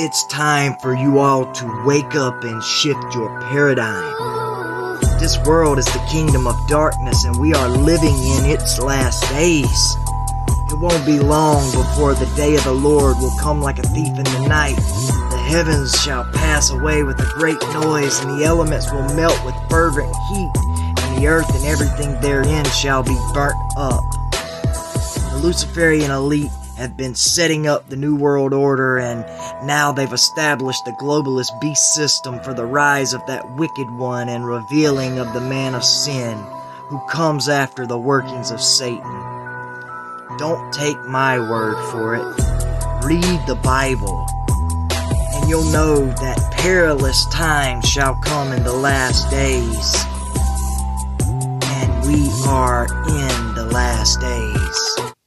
It's time for you all to wake up and shift your paradigm. This world is the kingdom of darkness and we are living in its last days. It won't be long before the day of the Lord will come like a thief in the night. The heavens shall pass away with a great noise, and the elements will melt with fervent heat, and the earth and everything therein shall be burnt up. The Luciferian elite have been setting up the New World Order, and now they've established the globalist beast system for the rise of that wicked one and revealing of the man of sin who comes after the workings of Satan. Don't take my word for it. Read the Bible, and you'll know that perilous times shall come in the last days. And we are in the last days.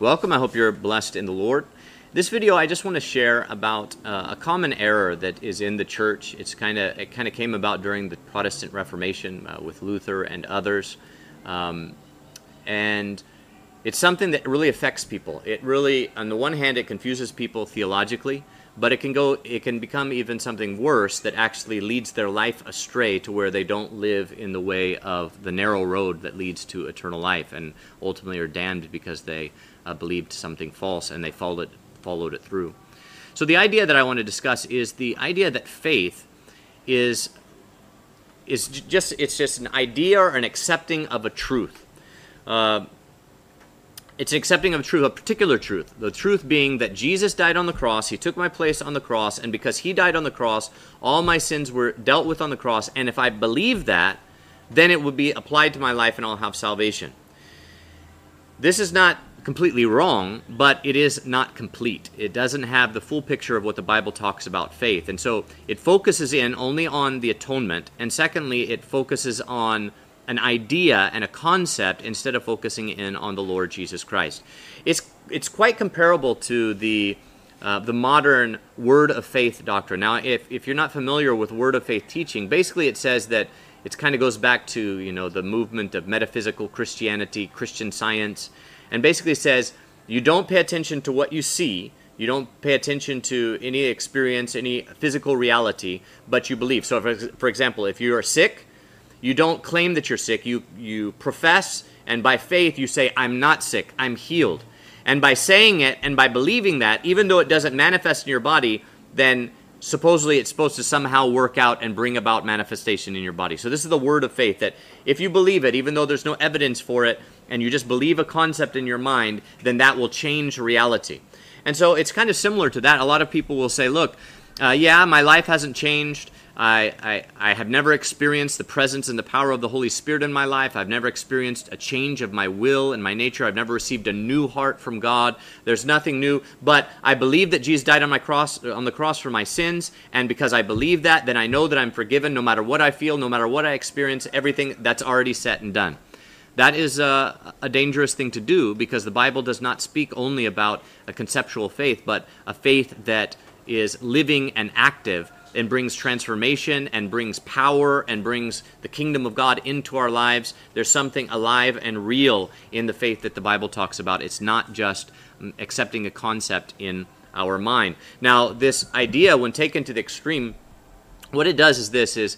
Welcome. I hope you're blessed in the Lord. This video, I just want to share about uh, a common error that is in the church. It's kind of it kind of came about during the Protestant Reformation uh, with Luther and others, um, and it's something that really affects people. It really, on the one hand, it confuses people theologically, but it can go it can become even something worse that actually leads their life astray to where they don't live in the way of the narrow road that leads to eternal life and ultimately are damned because they uh, believed something false and they followed it, followed it through. So the idea that I want to discuss is the idea that faith is is just it's just an idea or an accepting of a truth. Uh, it's an accepting of truth, a particular truth. The truth being that Jesus died on the cross, he took my place on the cross, and because he died on the cross, all my sins were dealt with on the cross, and if I believe that, then it would be applied to my life and I'll have salvation. This is not completely wrong, but it is not complete. It doesn't have the full picture of what the Bible talks about faith. And so it focuses in only on the atonement, and secondly, it focuses on an idea and a concept instead of focusing in on the Lord Jesus Christ. It's it's quite comparable to the uh, the modern word of faith doctrine. Now, if, if you're not familiar with word of faith teaching, basically it says that it kind of goes back to you know the movement of metaphysical Christianity, Christian Science, and basically says you don't pay attention to what you see, you don't pay attention to any experience, any physical reality, but you believe. So, for, for example, if you are sick, you don't claim that you're sick. You you profess, and by faith you say, "I'm not sick. I'm healed." And by saying it and by believing that, even though it doesn't manifest in your body, then supposedly it's supposed to somehow work out and bring about manifestation in your body. So this is the word of faith that if you believe it, even though there's no evidence for it, and you just believe a concept in your mind, then that will change reality. And so it's kind of similar to that. A lot of people will say, look, uh, yeah, my life hasn't changed. I, I, I have never experienced the presence and the power of the Holy Spirit in my life. I've never experienced a change of my will and my nature. I've never received a new heart from God. There's nothing new. But I believe that Jesus died on my cross on the cross for my sins, and because I believe that, then I know that I'm forgiven no matter what I feel, no matter what I experience, everything that's already set and done. That is a, a, dangerous thing to do because the Bible does not speak only about a conceptual faith, but a faith that is living and active and brings transformation and brings power and brings the kingdom of God into our lives. There's something alive and real in the faith that the Bible talks about. It's not just mm, accepting a concept in our mind. Now, this idea, when taken to the extreme, what it does is this is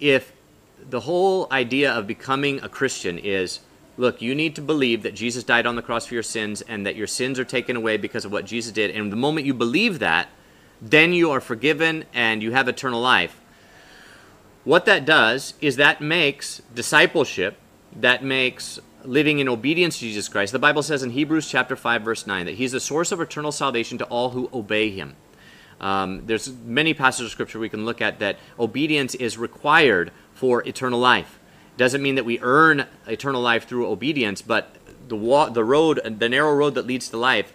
if the whole idea of becoming a Christian is look, you need to believe that Jesus died on the cross for your sins and that your sins are taken away because of what Jesus did. And the moment you believe that, then you are forgiven and you have eternal life. What that does is that makes discipleship, that makes living in obedience to Jesus Christ. The Bible says in Hebrews chapter 5 verse 9 that he's the source of eternal salvation to all who obey him. Um, there's many passages of scripture we can look at that obedience is required for eternal life. Doesn't mean that we earn eternal life through obedience, but the wa- the road, the narrow road that leads to life,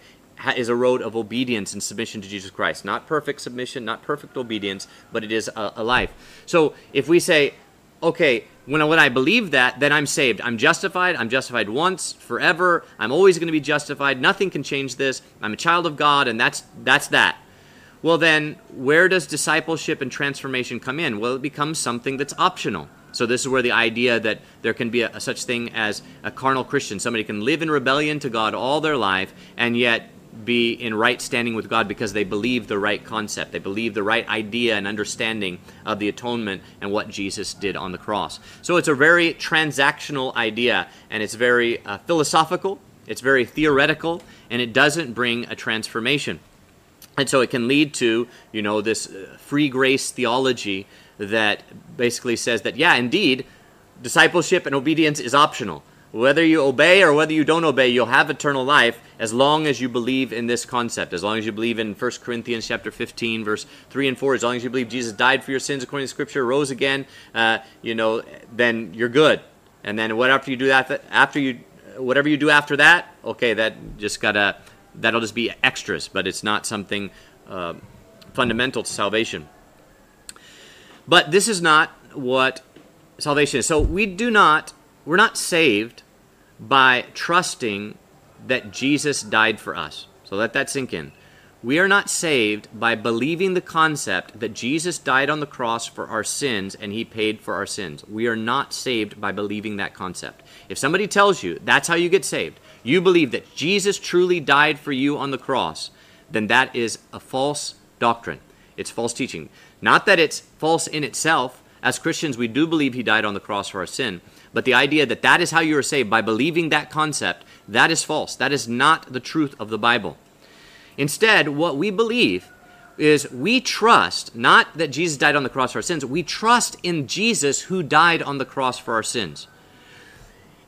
is a road of obedience and submission to Jesus Christ. Not perfect submission, not perfect obedience, but it is a, a life. So if we say, okay, when, when I believe that, then I'm saved. I'm justified. I'm justified once, forever. I'm always going to be justified. Nothing can change this. I'm a child of God, and that's that's that. Well, then, where does discipleship and transformation come in? Well, it becomes something that's optional. So this is where the idea that there can be a, a such thing as a carnal Christian, somebody can live in rebellion to God all their life and yet be in right standing with God because they believe the right concept. They believe the right idea and understanding of the atonement and what Jesus did on the cross. So it's a very transactional idea and it's very uh, philosophical, it's very theoretical, and it doesn't bring a transformation. And so it can lead to, you know, this uh, free grace theology that basically says that, yeah, indeed, discipleship and obedience is optional. Whether you obey or whether you don't obey, you'll have eternal life as long as you believe in this concept. As long as you believe in 1 Corinthians chapter 15, verse 3 and 4, as long as you believe Jesus died for your sins according to Scripture, rose again, uh, you know, then you're good. And then what after you do that, after you, whatever you do after that, okay, that just gotta, that'll just be extras, but it's not something uh, fundamental to salvation. But this is not what salvation is. So we do not we're not saved by trusting that Jesus died for us. So let that sink in. We are not saved by believing the concept that Jesus died on the cross for our sins and he paid for our sins. We are not saved by believing that concept. If somebody tells you that's how you get saved, you believe that Jesus truly died for you on the cross, then that is a false doctrine. It's false teaching. Not that it's false in itself. As Christians, we do believe he died on the cross for our sin, but the idea that that is how you are saved by believing that concept, that is false. That is not the truth of the Bible. Instead, what we believe is we trust not that Jesus died on the cross for our sins, we trust in Jesus who died on the cross for our sins.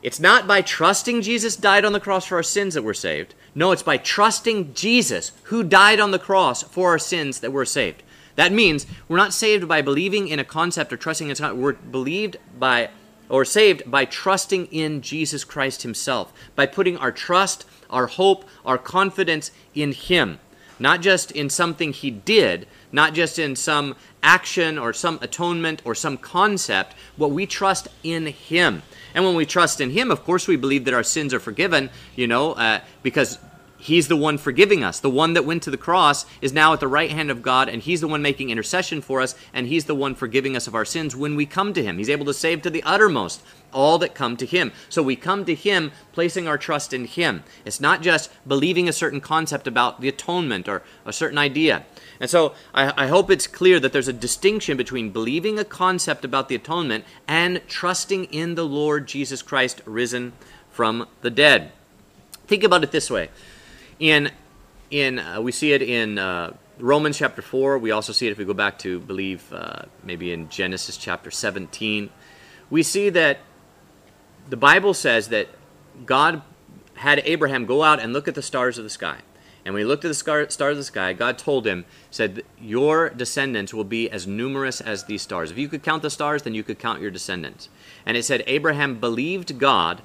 It's not by trusting Jesus died on the cross for our sins that we're saved. No, it's by trusting Jesus who died on the cross for our sins that we're saved. That means we're not saved by believing in a concept or trusting in a We're believed by or saved by trusting in Jesus Christ Himself, by putting our trust, our hope, our confidence in Him. Not just in something He did, not just in some action or some atonement or some concept, but we trust in Him. And when we trust in Him, of course, we believe that our sins are forgiven, you know, uh, because He's the one forgiving us. The one that went to the cross is now at the right hand of God, and He's the one making intercession for us, and He's the one forgiving us of our sins when we come to Him. He's able to save to the uttermost all that come to Him. So we come to Him placing our trust in Him. It's not just believing a certain concept about the atonement or a certain idea. And so I, I hope it's clear that there's a distinction between believing a concept about the atonement and trusting in the Lord Jesus Christ risen from the dead. Think about it this way in in uh, we see it in uh, Romans chapter 4. We also see it if we go back to believe uh, maybe in Genesis chapter 17. We see that the Bible says that God had Abraham go out and look at the stars of the sky. And when he looked at the stars of the sky, God told him, said, Your descendants will be as numerous as these stars. If you could count the stars, then you could count your descendants. And it said, Abraham believed God,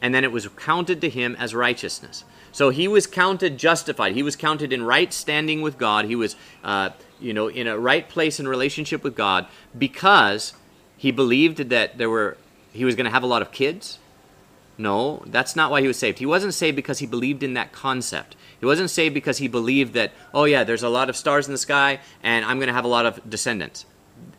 and then it was counted to him as righteousness. So he was counted justified. He was counted in right standing with God. He was, uh, you know, in a right place in relationship with God because he believed that there were he was going to have a lot of kids. No, that's not why he was saved. He wasn't saved because he believed in that concept. He wasn't saved because he believed that, oh yeah, there's a lot of stars in the sky and I'm going to have a lot of descendants.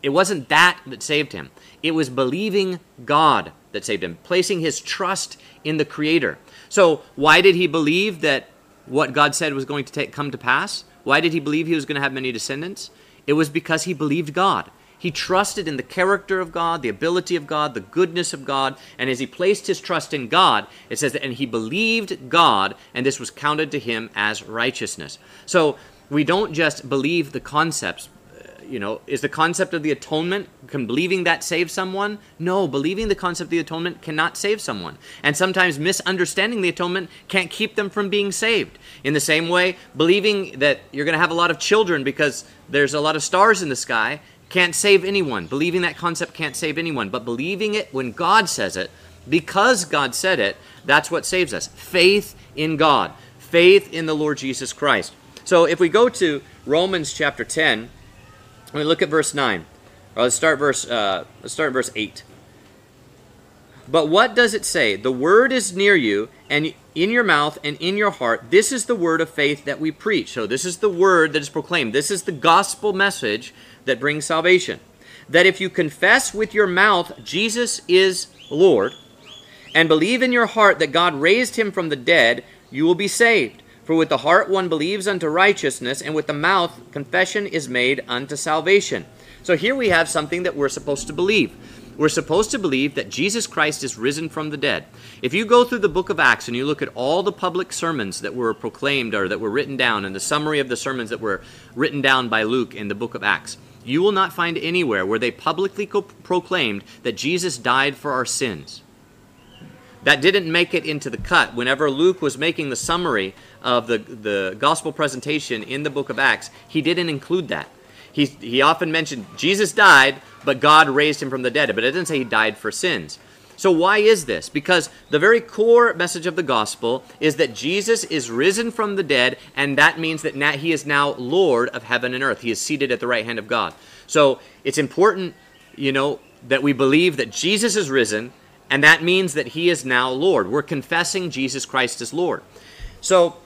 It wasn't that that saved him. It was believing God that saved him, placing his trust in the Creator. So, why did he believe that what God said was going to take, come to pass? Why did he believe he was going to have many descendants? It was because he believed God. He trusted in the character of God, the ability of God, the goodness of God, and as he placed his trust in God, it says that, and he believed God, and this was counted to him as righteousness. So we don't just believe the concepts, you know, is the concept of the atonement, can believing that save someone? No, believing the concept of the atonement cannot save someone. And sometimes misunderstanding the atonement can't keep them from being saved. In the same way, believing that you're going to have a lot of children because there's a lot of stars in the sky can't save anyone. Believing that concept can't save anyone. But believing it when God says it, because God said it, that's what saves us. Faith in God, faith in the Lord Jesus Christ. So if we go to Romans chapter 10, let me look at verse 9. Or let's start verse uh, let's start verse 8. But what does it say? The word is near you and in your mouth and in your heart. This is the word of faith that we preach. So this is the word that is proclaimed. This is the gospel message that brings salvation. that if you confess with your mouth Jesus is Lord, and believe in your heart that God raised him from the dead, you will be saved. For with the heart one believes unto righteousness, and with the mouth confession is made unto salvation. So here we have something that we're supposed to believe. We're supposed to believe that Jesus Christ is risen from the dead. If you go through the book of Acts and you look at all the public sermons that were proclaimed or that were written down, and the summary of the sermons that were written down by Luke in the book of Acts, you will not find anywhere where they publicly co- proclaimed that Jesus died for our sins. That didn't make it into the cut. Whenever Luke was making the summary of the, the gospel presentation in the book of Acts, he didn't include that. He, he often mentioned Jesus died, but God raised him from the dead. But it didn't say he died for sins. So, why is this? Because the very core message of the gospel is that Jesus is risen from the dead, and that means that now he is now Lord of heaven and earth. He is seated at the right hand of God. So, it's important, you know, that we believe that Jesus is risen, and that means that he is now Lord. We're confessing Jesus Christ as Lord. So,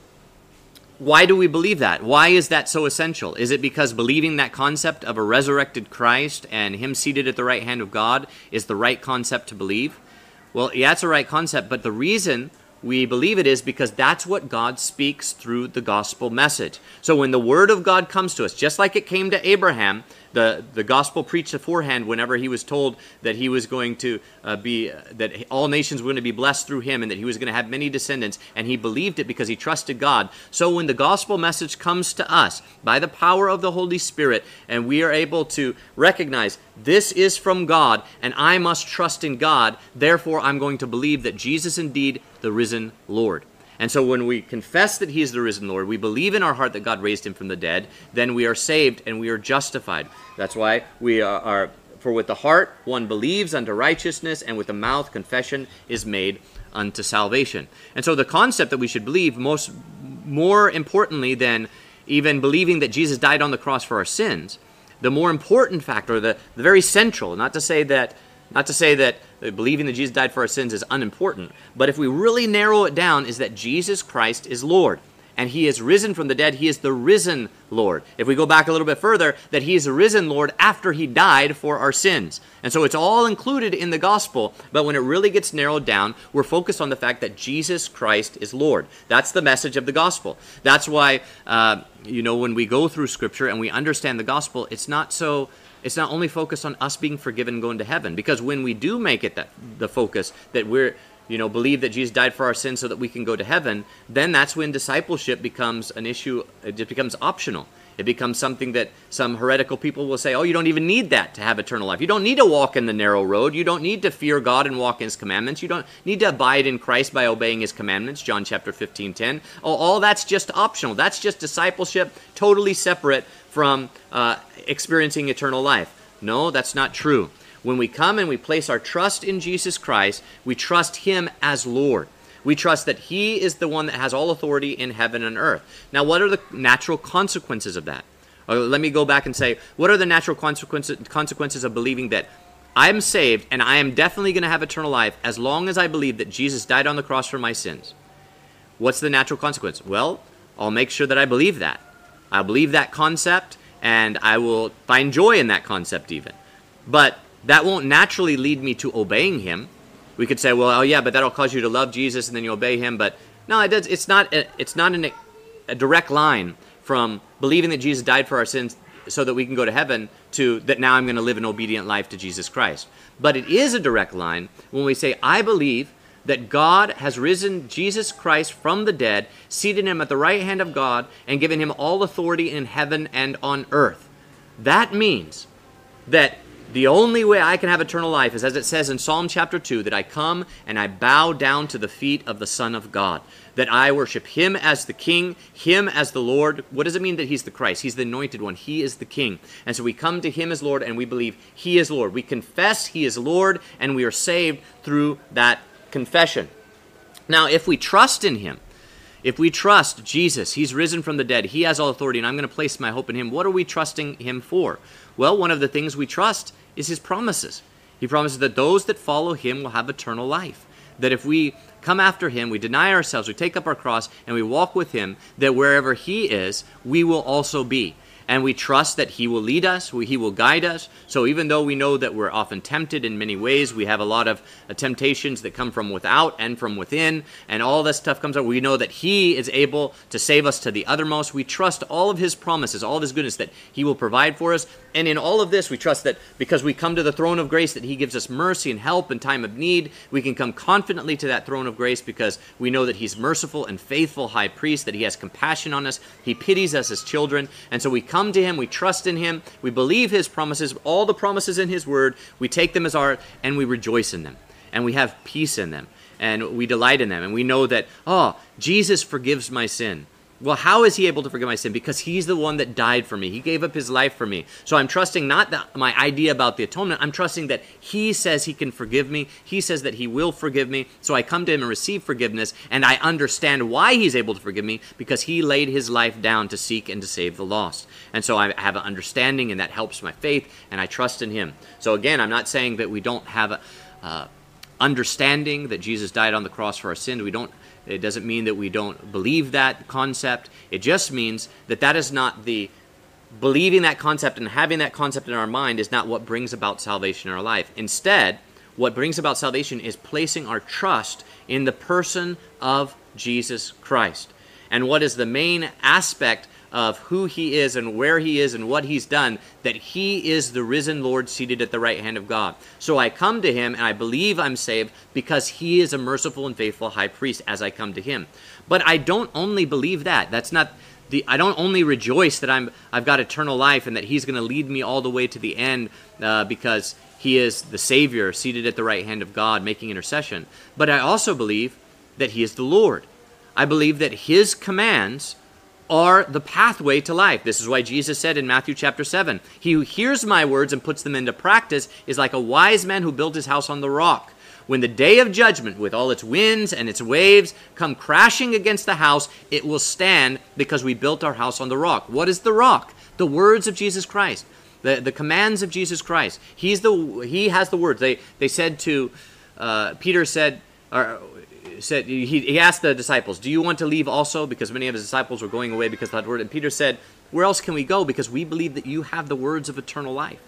why do we believe that? Why is that so essential? Is it because believing that concept of a resurrected Christ and Him seated at the right hand of God is the right concept to believe? Well, yeah, it's a right concept, but the reason we believe it is because that's what God speaks through the gospel message. So when the word of God comes to us, just like it came to Abraham, the, the gospel preached beforehand whenever he was told that he was going to uh, be, uh, that all nations were going to be blessed through him and that he was going to have many descendants, and he believed it because he trusted God. So when the gospel message comes to us by the power of the Holy Spirit, and we are able to recognize this is from God, and I must trust in God, therefore I'm going to believe that Jesus indeed the risen Lord. And so when we confess that he is the risen Lord, we believe in our heart that God raised him from the dead, then we are saved and we are justified. That's why we are, are for with the heart one believes unto righteousness, and with the mouth confession is made unto salvation. And so the concept that we should believe most more importantly than even believing that Jesus died on the cross for our sins, the more important factor, the, the very central, not to say that not to say that believing that Jesus died for our sins is unimportant, but if we really narrow it down, is that Jesus Christ is Lord. And he is risen from the dead. He is the risen Lord. If we go back a little bit further, that he is the risen Lord after he died for our sins. And so it's all included in the gospel, but when it really gets narrowed down, we're focused on the fact that Jesus Christ is Lord. That's the message of the gospel. That's why, uh, you know, when we go through scripture and we understand the gospel, it's not so it's not only focused on us being forgiven going to heaven because when we do make it that the focus that we're you know believe that jesus died for our sins so that we can go to heaven then that's when discipleship becomes an issue it just becomes optional it becomes something that some heretical people will say, oh, you don't even need that to have eternal life. You don't need to walk in the narrow road. You don't need to fear God and walk in his commandments. You don't need to abide in Christ by obeying his commandments, John chapter 15, 10. Oh, all that's just optional. That's just discipleship, totally separate from uh, experiencing eternal life. No, that's not true. When we come and we place our trust in Jesus Christ, we trust him as Lord. We trust that He is the one that has all authority in heaven and earth. Now, what are the natural consequences of that? Or let me go back and say, what are the natural consequences, consequences of believing that I'm saved and I am definitely going to have eternal life as long as I believe that Jesus died on the cross for my sins? What's the natural consequence? Well, I'll make sure that I believe that. I'll believe that concept and I will find joy in that concept even. But that won't naturally lead me to obeying Him we could say, well, oh yeah, but that'll cause you to love Jesus and then you obey him. But no, it does. It's not. A, it's not an, a direct line from believing that Jesus died for our sins so that we can go to heaven to that now I'm going to live an obedient life to Jesus Christ. But it is a direct line when we say, I believe that God has risen Jesus Christ from the dead, seated him at the right hand of God, and given him all authority in heaven and on earth. That means that the only way I can have eternal life is, as it says in Psalm chapter 2, that I come and I bow down to the feet of the Son of God, that I worship Him as the King, Him as the Lord. What does it mean that He's the Christ? He's the anointed one, He is the King. And so we come to Him as Lord and we believe He is Lord. We confess He is Lord and we are saved through that confession. Now, if we trust in Him, if we trust Jesus, He's risen from the dead, He has all authority, and I'm going to place my hope in Him, what are we trusting Him for? Well, one of the things we trust is His promises. He promises that those that follow Him will have eternal life. That if we come after Him, we deny ourselves, we take up our cross, and we walk with Him, that wherever He is, we will also be. And we trust that He will lead us, He will guide us. So even though we know that we're often tempted in many ways, we have a lot of uh, temptations that come from without and from within, and all this stuff comes up, We know that He is able to save us to the uttermost. We trust all of His promises, all of His goodness that He will provide for us. And in all of this, we trust that because we come to the throne of grace, that He gives us mercy and help in time of need. We can come confidently to that throne of grace because we know that He's merciful and faithful high priest, that He has compassion on us. He pities us as children. And so we come to Him, we trust in Him, we believe His promises, all the promises in His Word, we take them as our, and we rejoice in them. And we have peace in them. And we delight in them. And we know that, oh, Jesus forgives my sin. Well, how is he able to forgive my sin? Because he's the one that died for me. He gave up his life for me. So I'm trusting not my idea about the atonement. I'm trusting that he says he can forgive me. He says that he will forgive me. So I come to him and receive forgiveness, and I understand why he's able to forgive me because he laid his life down to seek and to save the lost. And so I have an understanding, and that helps my faith, and I trust in him. So again, I'm not saying that we don't have a uh, understanding that Jesus died on the cross for our sin. We don't it doesn't mean that we don't believe that concept. It just means that that is not the believing that concept and having that concept in our mind is not what brings about salvation in our life. Instead, what brings about salvation is placing our trust in the person of Jesus Christ. And what is the main aspect of who he is and where he is and what he's done, that he is the risen Lord seated at the right hand of God. So I come to him and I believe I'm saved because he is a merciful and faithful high priest as I come to him. But I don't only believe that. That's not the I don't only rejoice that I'm I've got eternal life and that he's going to lead me all the way to the end uh, because he is the savior seated at the right hand of God making intercession, but I also believe that he is the Lord. I believe that his commands are the pathway to life. This is why Jesus said in Matthew chapter 7 He who hears my words and puts them into practice is like a wise man who built his house on the rock. When the day of judgment, with all its winds and its waves, come crashing against the house, it will stand because we built our house on the rock. What is the rock? The words of Jesus Christ, the, the commands of Jesus Christ. He's the, he has the words. They, they said to, uh, Peter said, or said he, he asked the disciples, "Do you want to leave also?" Because many of his disciples were going away because of that word. And Peter said, "Where else can we go? Because we believe that you have the words of eternal life."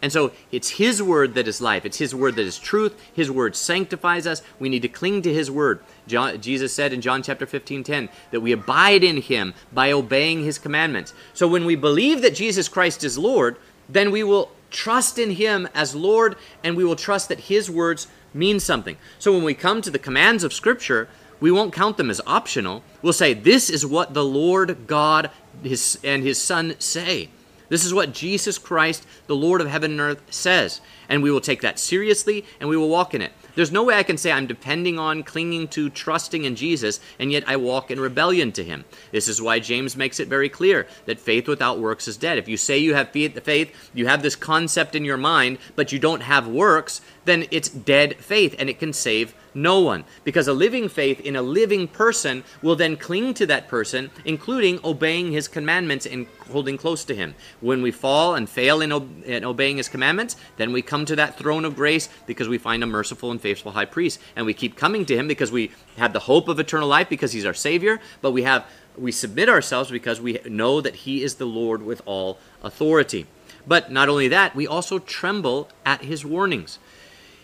And so it's His word that is life. It's His word that is truth. His word sanctifies us. We need to cling to His word. John, Jesus said in John chapter 15, 10, that we abide in Him by obeying His commandments. So when we believe that Jesus Christ is Lord, then we will trust in Him as Lord and we will trust that His words mean something. So when we come to the commands of Scripture, we won't count them as optional. We'll say, This is what the Lord God his, and His Son say. This is what Jesus Christ, the Lord of heaven and earth, says. And we will take that seriously and we will walk in it. There's no way I can say I'm depending on, clinging to, trusting in Jesus, and yet I walk in rebellion to him. This is why James makes it very clear that faith without works is dead. If you say you have faith, you have this concept in your mind, but you don't have works, then it's dead faith and it can save no one. Because a living faith in a living person will then cling to that person, including obeying his commandments and holding close to him. When we fall and fail in, in, obeying his commandments, then we come to that throne of grace because we find a merciful and faithful high priest. And we keep coming to him because we have the hope of eternal life because he's our Savior, but we have we submit ourselves because we know that he is the Lord with all authority. But not only that, we also tremble at his warnings.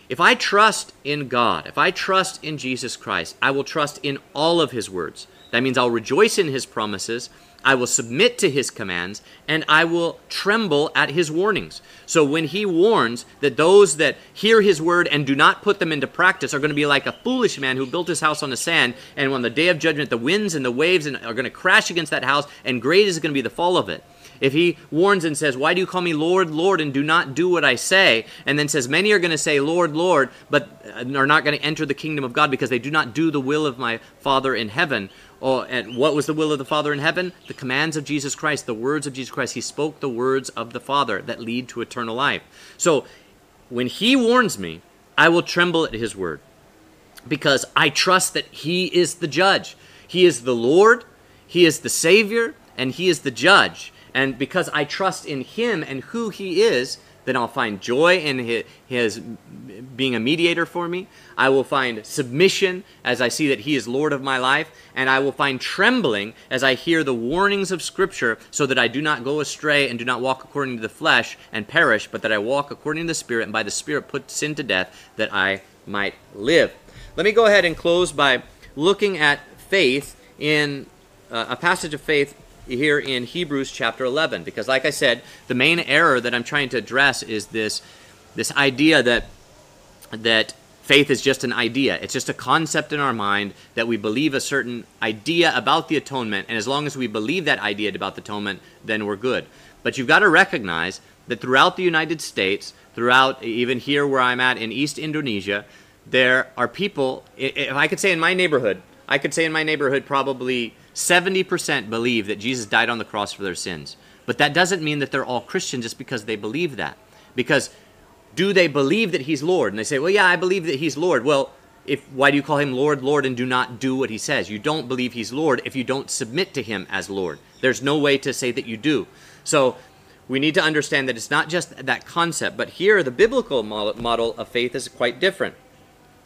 If I trust in God, if I trust in Jesus Christ, I will trust in all of his words. That means I'll rejoice in his promises, I will submit to his commands, and I will tremble at his warnings. So when he warns that those that hear his word and do not put them into practice are going to be like a foolish man who built his house on the sand, and on the day of judgment, the winds and the waves are going to crash against that house, and great is going to be the fall of it. If he warns and says, Why do you call me Lord, Lord, and do not do what I say? And then says, Many are going to say, Lord, Lord, but uh, are not going to enter the kingdom of God because they do not do the will of my Father in heaven. Oh, and what was the will of the Father in heaven? The commands of Jesus Christ, the words of Jesus Christ. He spoke the words of the Father that lead to eternal life. So when he warns me, I will tremble at his word because I trust that he is the judge. He is the Lord, he is the Savior, and he is the judge. And because I trust in him and who he is, then I'll find joy in his, being a mediator for me. I will find submission as I see that he is Lord of my life. And I will find trembling as I hear the warnings of Scripture so that I do not go astray and do not walk according to the flesh and perish, but that I walk according to the Spirit and by the Spirit put sin to death that I might live. Let me go ahead and close by looking at faith in uh, a passage of faith here in Hebrews chapter 11 because like I said the main error that I'm trying to address is this this idea that that faith is just an idea. It's just a concept in our mind that we believe a certain idea about the atonement and as long as we believe that idea about the atonement then we're good. But you've got to recognize that throughout the United States throughout even here where I'm at in East Indonesia there are people if I could say in my neighborhood I could say in my neighborhood probably 70% believe that Jesus died on the cross for their sins. But that doesn't mean that they're all Christian just because they believe that. Because do they believe that he's Lord? And they say, well, yeah, I believe that he's Lord. Well, if why do you call him Lord, Lord, and do not do what he says? You don't believe he's Lord if you don't submit to him as Lord. There's no way to say that you do. So we need to understand that it's not just that concept, but here the biblical model of faith is quite different.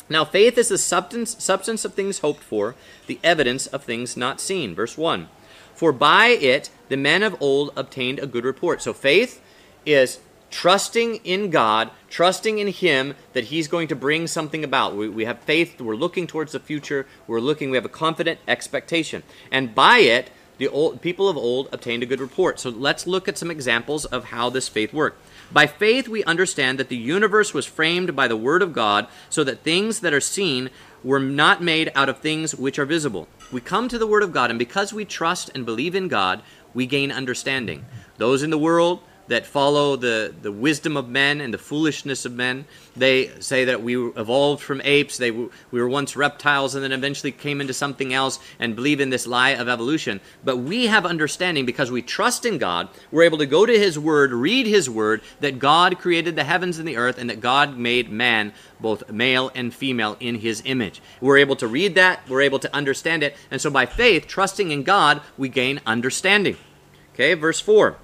Now, faith is the substance, substance of things hoped for, the evidence of things not seen. Verse 1. For by it the men of old obtained a good report. So, faith is trusting in God, trusting in Him that He's going to bring something about. We, we have faith, we're looking towards the future, we're looking, we have a confident expectation. And by it, the old, people of old obtained a good report. So let's look at some examples of how this faith worked. By faith, we understand that the universe was framed by the Word of God, so that things that are seen were not made out of things which are visible. We come to the Word of God, and because we trust and believe in God, we gain understanding. Those in the world, that follow the, the wisdom of men and the foolishness of men. They say that we evolved from apes, they, we were once reptiles and then eventually came into something else and believe in this lie of evolution. But we have understanding because we trust in God. We're able to go to His Word, read His Word, that God created the heavens and the earth and that God made man both male and female in His image. We're able to read that, we're able to understand it, and so by faith, trusting in God, we gain understanding. Okay, verse 4.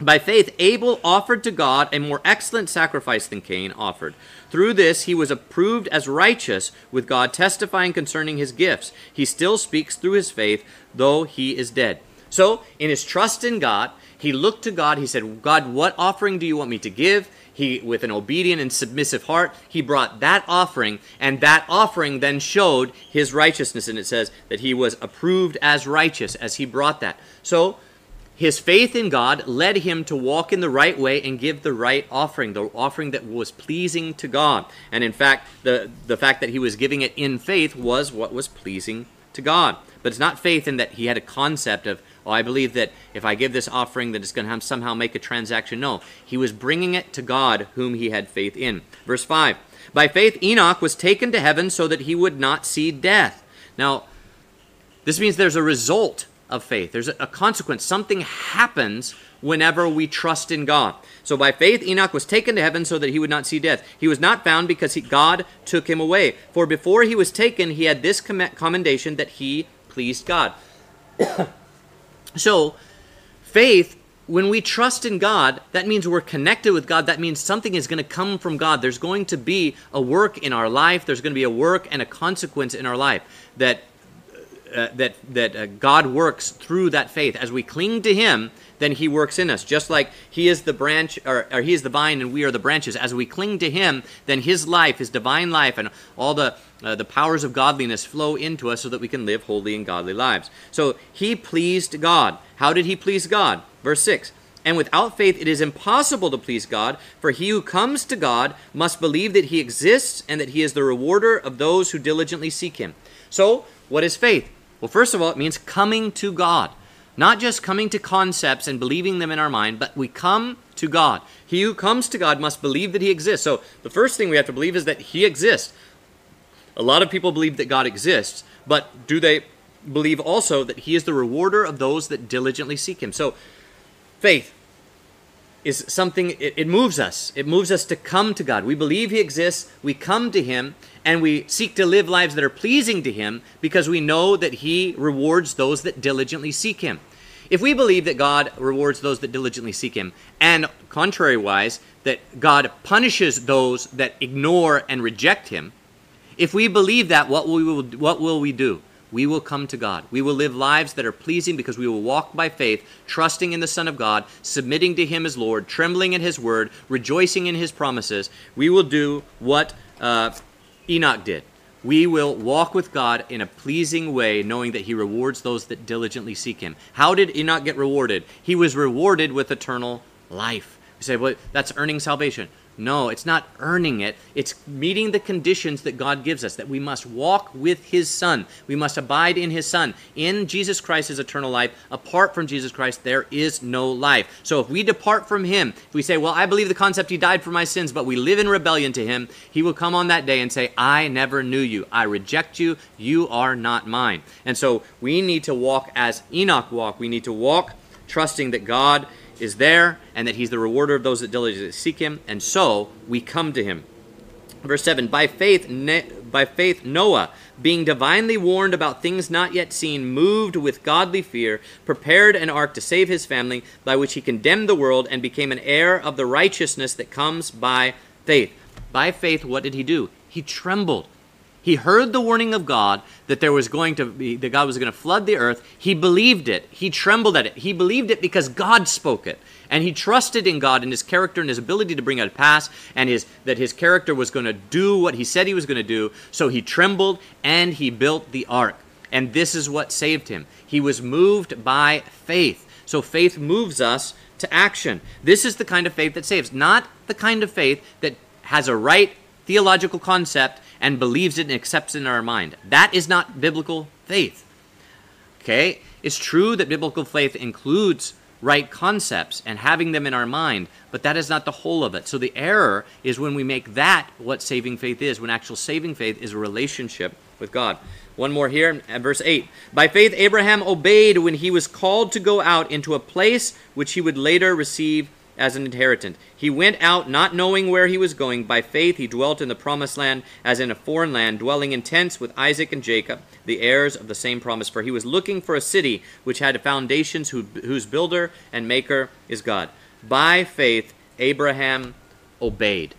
By faith, Abel offered to God a more excellent sacrifice than Cain offered. Through this, he was approved as righteous, with God testifying concerning his gifts. He still speaks through his faith, though he is dead. So, in his trust in God, he looked to God. He said, God, what offering do you want me to give? He, with an obedient and submissive heart, he brought that offering, and that offering then showed his righteousness. And it says that he was approved as righteous as he brought that. So, his faith in God led him to walk in the right way and give the right offering, the offering that was pleasing to God. And in fact, the, the fact that he was giving it in faith was what was pleasing to God. But it's not faith in that he had a concept of, oh, I believe that if I give this offering, that it's going to somehow make a transaction. No, he was bringing it to God, whom he had faith in. Verse 5 By faith, Enoch was taken to heaven so that he would not see death. Now, this means there's a result of faith. There's a consequence. Something happens whenever we trust in God. So by faith, Enoch was taken to heaven so that he would not see death. He was not found because he, God took him away. For before he was taken, he had this commendation that he pleased God. so, faith, when we trust in God, that means we're connected with God. That means something is going to come from God. There's going to be a work in our life. There's going to be a work and a consequence in our life that uh, that that uh, God works through that faith. As we cling to Him, then He works in us. Just like He is the branch, or, or, He is the vine, and we are the branches. As we cling to Him, then His life, His divine life, and all the uh, the powers of godliness flow into us, so that we can live holy and godly lives. So He pleased God. How did He please God? Verse six. And without faith, it is impossible to please God, for he who comes to God must believe that he exists and that he is the rewarder of those who diligently seek him. So, what is faith? Well, first of all, it means coming to God. Not just coming to concepts and believing them in our mind, but we come to God. He who comes to God must believe that He exists. So the first thing we have to believe is that He exists. A lot of people believe that God exists, but do they believe also that He is the rewarder of those that diligently seek Him? So faith is something, it, it moves us. It moves us to come to God. We believe He exists, we come to Him, and we seek to live lives that are pleasing to Him because we know that He rewards those that diligently seek Him. If we believe that God rewards those that diligently seek Him, and contrary wise, that God punishes those that ignore and reject him, if we believe that, what will we, what will we do? We will come to God. We will live lives that are pleasing because we will walk by faith, trusting in the Son of God, submitting to Him as Lord, trembling at His word, rejoicing in His promises. We will do what uh, Enoch did. We will walk with God in a pleasing way, knowing that He rewards those that diligently seek Him. How did Enoch get rewarded? He was rewarded with eternal life. You say, well, that's earning salvation. No, it's not earning it. It's meeting the conditions that God gives us, that we must walk with His Son. We must abide in His Son. In Jesus Christ is eternal life. Apart from Jesus Christ, there is no life. So if we depart from Him, if we say, Well, I believe the concept He died for my sins, but we live in rebellion to Him, He will come on that day and say, I never knew you. I reject you. You are not mine. And so we need to walk as Enoch walked. We need to walk trusting that God is there and that he's the rewarder of those that diligently seek him, and so we come to him. Verse 7 By faith, by faith Noah, being divinely warned about things not yet seen, moved with godly fear, prepared an ark to save his family, by which he condemned the world and became an heir of the righteousness that comes by faith. By faith, what did he do? He trembled. He heard the warning of God that there was going to be that God was going to flood the earth. He believed it. He trembled at it. He believed it because God spoke it. And he trusted in God and his character and his ability to bring it to pass and his that his character was going to do what he said he was going to do. So he trembled and he built the ark. And this is what saved him. He was moved by faith. So faith moves us to action. This is the kind of faith that saves, not the kind of faith that has a right theological concept and believes it and accepts it in our mind. That is not biblical faith. Okay? It's true that biblical faith includes right concepts and having them in our mind, but that is not the whole of it. So the error is when we make that what saving faith is, when actual saving faith is a relationship with God. One more here, at verse 8. By faith, Abraham obeyed when he was called to go out into a place which he would later receive as an inheritance. He went out not knowing where he was going. By faith, he dwelt in the promised land as in a foreign land, dwelling in tents with Isaac and Jacob, the heirs of the same promise. For he was looking for a city which had foundations, whose builder and maker is God. By faith, Abraham obeyed.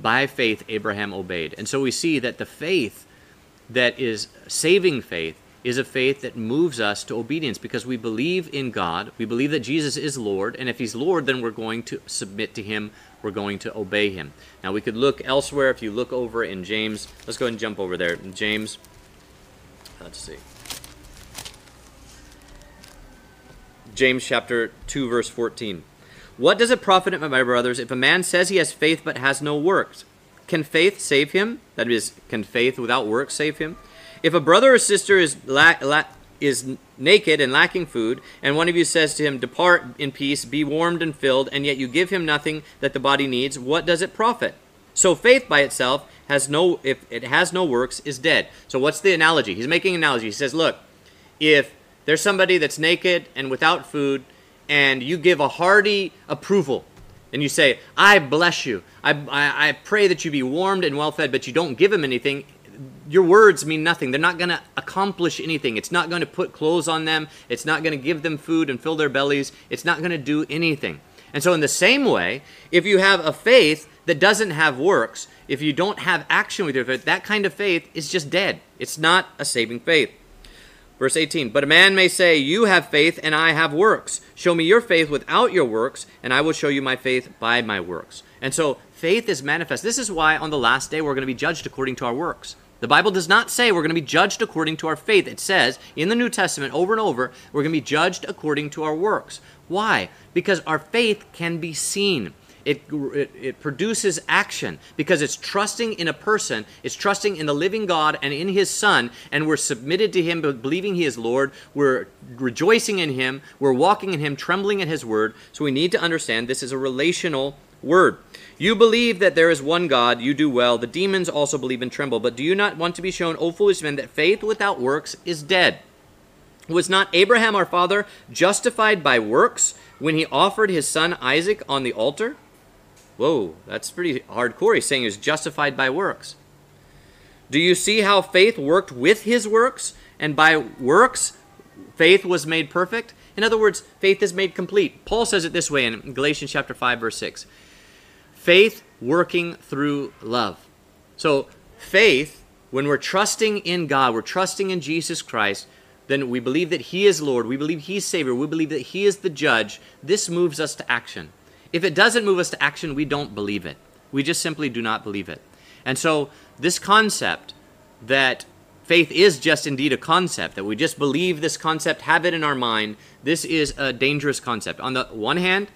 By faith, Abraham obeyed. And so we see that the faith that is saving faith is a faith that moves us to obedience because we believe in God. We believe that Jesus is Lord, and if He's Lord, then we're going to submit to Him. We're going to obey Him. Now, we could look elsewhere. If you look over in James, let's go and jump over there. James, uh, let's see. James chapter 2, verse 14. What does it profit, my brothers, if a man says he has faith but has no works? Can faith save him? That is, can faith without works save him? If a brother or sister is la- la- is naked and lacking food, and one of you says to him, Depart in peace, be warmed and filled, and yet you give him nothing that the body needs, what does it profit? So faith by itself has no if it has no works is dead. So what's the analogy? He's making an analogy. He says, Look, if there's somebody that's naked and without food, and you give a hearty approval, and you say, I bless you. I, I, I pray that you be warmed and well fed, but you don't give him anything, your words mean nothing. They're not going to accomplish anything. It's not going to put clothes on them. It's not going to give them food and fill their bellies. It's not going to do anything. And so, in the same way, if you have a faith that doesn't have works, if you don't have action with your faith, that kind of faith is just dead. It's not a saving faith. Verse 18 But a man may say, You have faith, and I have works. Show me your faith without your works, and I will show you my faith by my works. And so, faith is manifest. This is why on the last day we're going to be judged according to our works. The Bible does not say we're going to be judged according to our faith. It says in the New Testament over and over, we're going to be judged according to our works. Why? Because our faith can be seen. It, it, it, produces action because it's trusting in a person, it's trusting in the living God and in His Son, and we're submitted to Him, believing He is Lord. We're rejoicing in Him, we're walking in Him, trembling at His Word. So we need to understand this is a relational word. You believe that there is one God, you do well. The demons also believe and tremble. But do you not want to be shown, O foolish men, that faith without works is dead? Was not Abraham our father justified by works when he offered his son Isaac on the altar? Whoa, that's pretty hardcore. He's saying he was justified by works. Do you see how faith worked with his works? And by works, faith was made perfect? In other words, faith is made complete. Paul says it this way in Galatians chapter 5 verse 6. Faith working through love. So, faith, when we're trusting in God, we're trusting in Jesus Christ, then we believe that He is Lord, we believe He's Savior, we believe that He is the judge. This moves us to action. If it doesn't move us to action, we don't believe it. We just simply do not believe it. And so, this concept that faith is just indeed a concept, that we just believe this concept, have it in our mind, this is a dangerous concept. On the one hand,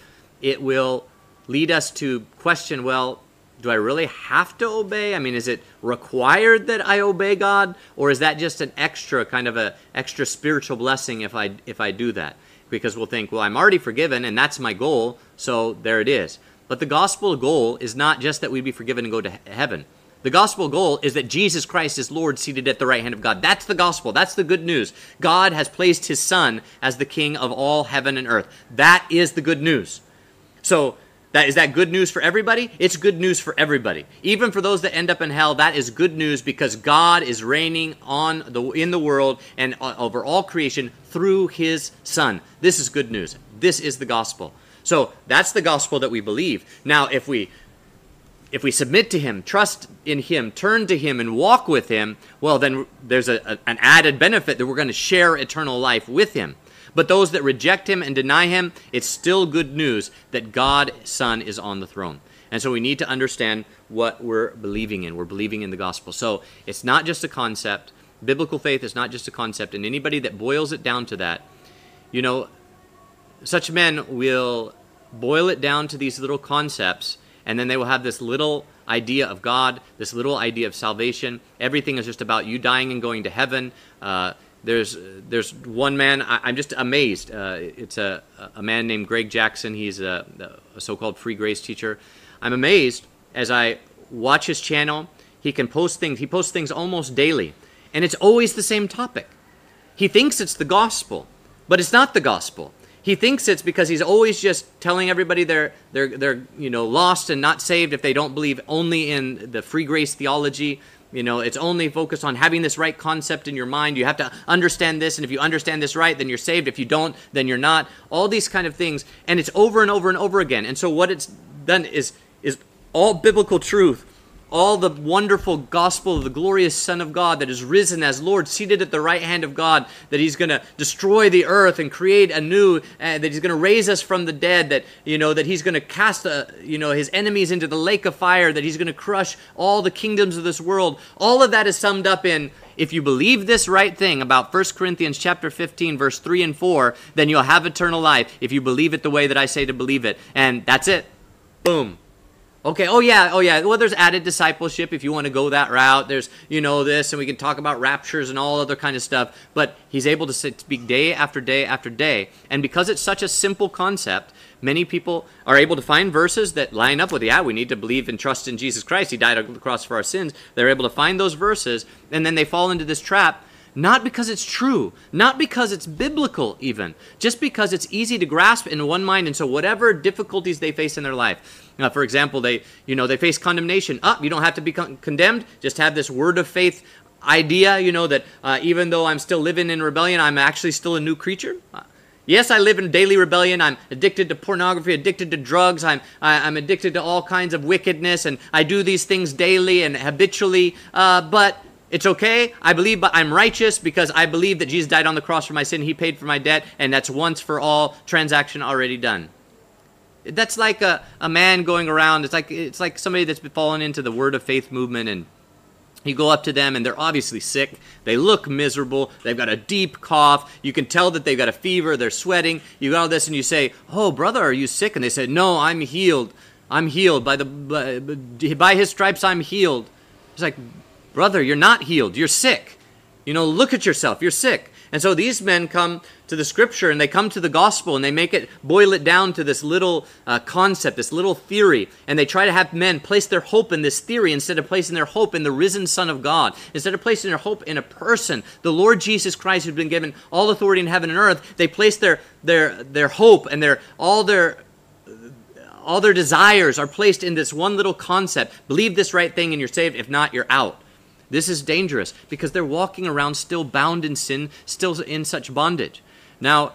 it will lead us to question well, do I really have to obey? I mean, is it required that I obey God, or is that just an extra kind of a extra spiritual blessing if I if I do that? Because we'll think, well, I'm already forgiven, and that's my goal, so there it is. But the gospel goal is not just that we be forgiven and go to heaven. The gospel goal is that Jesus Christ is Lord seated at the right hand of God. That's the gospel. That's the good news. God has placed his Son as the King of all heaven and earth. That is the good news. So, that, is that good news for everybody? It's good news for everybody. Even for those that end up in hell, that is good news because God is reigning on the in the world and uh, over all creation through his son. This is good news. This is the gospel. So, that's the gospel that we believe. Now, if we if we submit to him, trust in him, turn to him, and walk with him, well, then there's a, a, an added benefit that we're going to share eternal life with him. But those that reject him and deny him, it's still good news that God, Son, is on the throne. And so we need to understand what we're believing in. We're believing in the gospel. So it's not just a concept. Biblical faith is not just a concept. And anybody that boils it down to that, you know, such men will boil it down to these little concepts, and then they will have this little idea of God, this little idea of salvation. Everything is just about you dying and going to heaven. Uh, there's there's one man I, am just amazed. Uh, it's a a man named Greg Jackson. He's a, a so-called free grace teacher. I'm amazed as I watch his channel. He can post things. He posts things almost daily, and it's always the same topic. He thinks it's the gospel, but it's not the gospel. He thinks it's because he's always just telling everybody they're they're they're you know lost and not saved if they don't believe only in the free grace theology you know, it's only focused on having this right concept in your mind. You have to understand this, and if you understand this right, then you're saved. If you don't, then you're not. All these kind of things, and it's over and over and over again. And so what it's done is is all biblical truth all the wonderful gospel of the glorious Son of God that is risen as Lord, seated at the right hand of God, that He's going to destroy the earth and create a new, uh, that He's going to raise us from the dead, that you know that He's going to cast uh, you know His enemies into the lake of fire, that He's going to crush all the kingdoms of this world. All of that is summed up in if you believe this right thing about 1 Corinthians chapter 15 verse 3 and 4, then you'll have eternal life if you believe it the way that I say to believe it. And that's it. Boom. Okay, oh yeah, oh yeah. Well, there's added discipleship if you want to go that route. There's, you know, this, and we can talk about raptures and all other kind of stuff. But he's able to speak day after day after day. And because it's such a simple concept, many people are able to find verses that line up with, yeah, we need to believe and trust in Jesus Christ. He died on the cross for our sins. They're able to find those verses, and then they fall into this trap not because it's true, not because it's biblical, even, just because it's easy to grasp in one mind. And so, whatever difficulties they face in their life, uh, for example, they you know they face condemnation. Up, oh, you don't have to be con- condemned. Just have this word of faith idea. You know that uh, even though I'm still living in rebellion, I'm actually still a new creature. Uh, Yes, I live in daily rebellion. I'm addicted to pornography, addicted to drugs. I'm, I, am i am addicted to all kinds of wickedness, and I do these things daily and habitually. Uh, but it's okay. I believe, but I'm righteous because I believe that Jesus died on the cross for my sin. He paid for my debt, and that's once for all transaction already done. That's like a, a man going around. It's like it's like somebody that's fallen into the word of faith movement, and you go up to them, and they're obviously sick. They look miserable. They've got a deep cough. You can tell that they've got a fever. They're sweating. You got all this, and you say, "Oh, brother, are you sick?" And they say, "No, I'm healed. I'm healed by the by, by His stripes. I'm healed." It's like, Brother, you're not healed. You're sick. You know, look at yourself. You're sick. And so these men come to the scripture and they come to the gospel and they make it, boil it down to this little uh, concept, this little theory. And they try to have men place their hope in this theory instead of placing their hope in the risen Son of God. Instead of placing their hope in a person, the Lord Jesus Christ, who's been given all authority in heaven and earth, they place their, their, their hope and their, all their, all their desires are placed in this one little concept. Believe this right thing and you're saved. If not, you're out. This is dangerous because they're walking around still bound in sin, still in such bondage. Now,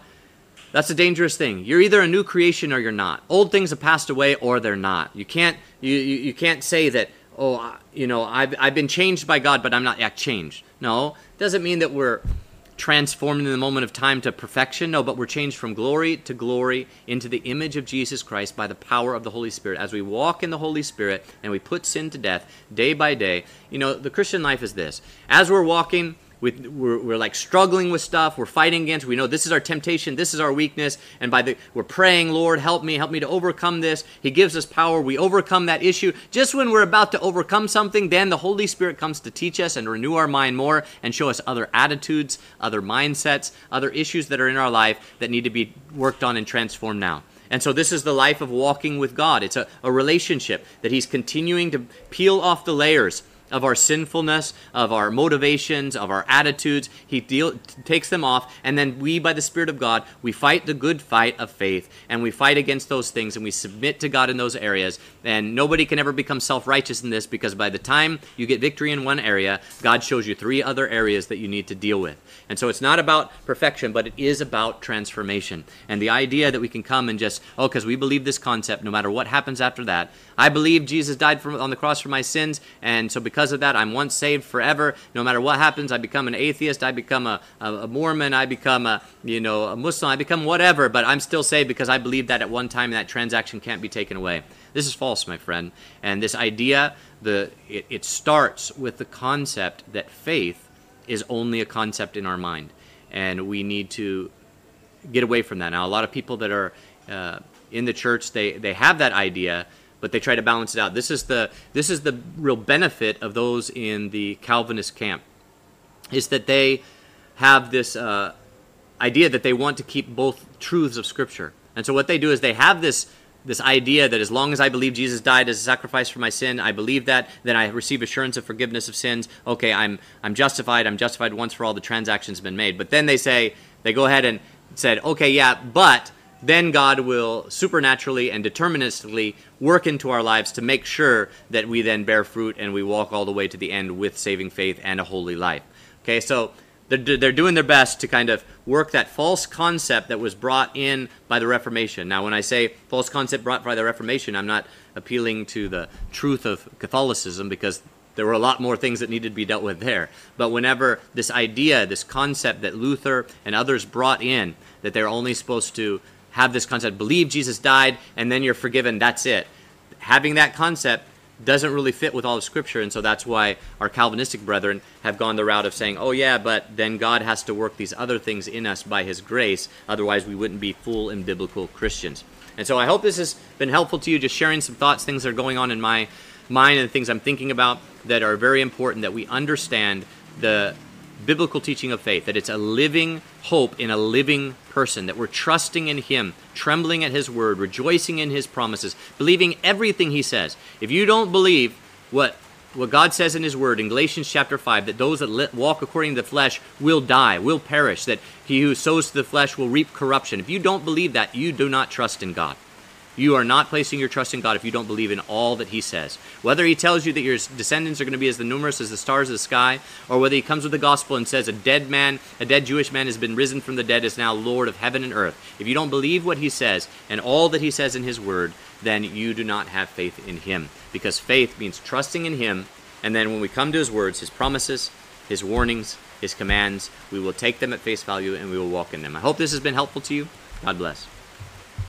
That's a dangerous thing. You're either a new creation or you're not. Old things have passed away or they're not. You can't you, you, you can't say that oh you know I've, I've been changed by God but I'm not yet changed. No, doesn't mean that we're transformed in the moment of time to perfection. No, but we're changed from glory to glory into the image of Jesus Christ by the power of the Holy Spirit. As we walk in the Holy Spirit and we put sin to death day by day, you know, the Christian life is this. As we're walking, we, we're, we're like struggling with stuff. We're fighting against we know this is our temptation this is our weakness and by the we're praying lord help me help me to overcome this. He gives us power. We overcome that issue. Just when we're about to overcome something then the holy spirit comes to teach us and renew our mind more and show us other attitudes other mindsets other issues that are in our life that need to be worked on and transformed now. And so this is the life of walking with God. It's a, a relationship that He's continuing to peel off the layers of our sinfulness, of our motivations, of our attitudes. He deal, takes them off, and then we, by the Spirit of God, we fight the good fight of faith, and we fight against those things, and we submit to God in those areas. And nobody can ever become self righteous in this because by the time you get victory in one area, God shows you three other areas that you need to deal with. And so it's not about perfection, but it is about transformation. And the idea that we can come and just, oh, because we believe this concept, no matter what happens after that, I believe Jesus died for, on the cross for my sins, and so because of that, I'm once saved forever. No matter what happens, I become an atheist, I become a, a, a Mormon, I become a you know a Muslim, I become whatever, but I'm still saved because I believe that at one time that transaction can't be taken away. This is false, my friend. And this idea, the it, it starts with the concept that faith is only a concept in our mind, and we need to get away from that. Now, a lot of people that are uh, in the church, they they have that idea but they try to balance it out. This is the this is the real benefit of those in the Calvinist camp, is that they have this uh, idea that they want to keep both truths of Scripture, and so what they do is they have this this idea that as long as I believe Jesus died as a sacrifice for my sin, I believe that, then I receive assurance of forgiveness of sins. Okay, I'm I'm justified. I'm justified once for all. The transaction's been made. But then they say they go ahead and said, okay, yeah, but then God will supernaturally and deterministically work into our lives to make sure that we then bear fruit and we walk all the way to the end with saving faith and a holy life. Okay, so they're, they're doing their best to kind of work that false concept that was brought in by the Reformation. Now, when I say false concept brought by the Reformation, I'm not appealing to the truth of Catholicism because there were a lot more things that needed to be dealt with there. But whenever this idea, this concept that Luther and others brought in, that they're only supposed to have this concept believe Jesus died and then you're forgiven, that's it. Having that concept doesn't really fit with all of Scripture, and so that's why our Calvinistic brethren have gone the route of saying, oh, yeah, but then God has to work these other things in us by His grace, otherwise, we wouldn't be full and biblical Christians. And so I hope this has been helpful to you, just sharing some thoughts, things that are going on in my mind, and things I'm thinking about that are very important that we understand the biblical teaching of faith, that it's a living hope in a living person, that we're trusting in Him, trembling at His word, rejoicing in His promises, believing everything He says. If you don't believe what what God says in His Word in Galatians chapter 5 that those that walk according to the flesh will die, will perish, that he who sows to the flesh will reap corruption. If you don't believe that, you do not trust in God. You are not placing your trust in God if you don't believe in all that He says. Whether He tells you that your descendants are going to be as the numerous as the stars of the sky, or whether He comes with the gospel and says a dead man, a dead Jewish man has been risen from the dead, is now Lord of heaven and earth. If you don't believe what He says and all that He says in His Word, then you do not have faith in Him. Because faith means trusting in Him, and then when we come to His words, His promises, His warnings, His commands, we will take them at face value and we will walk in them. I hope this has been helpful to you. God bless.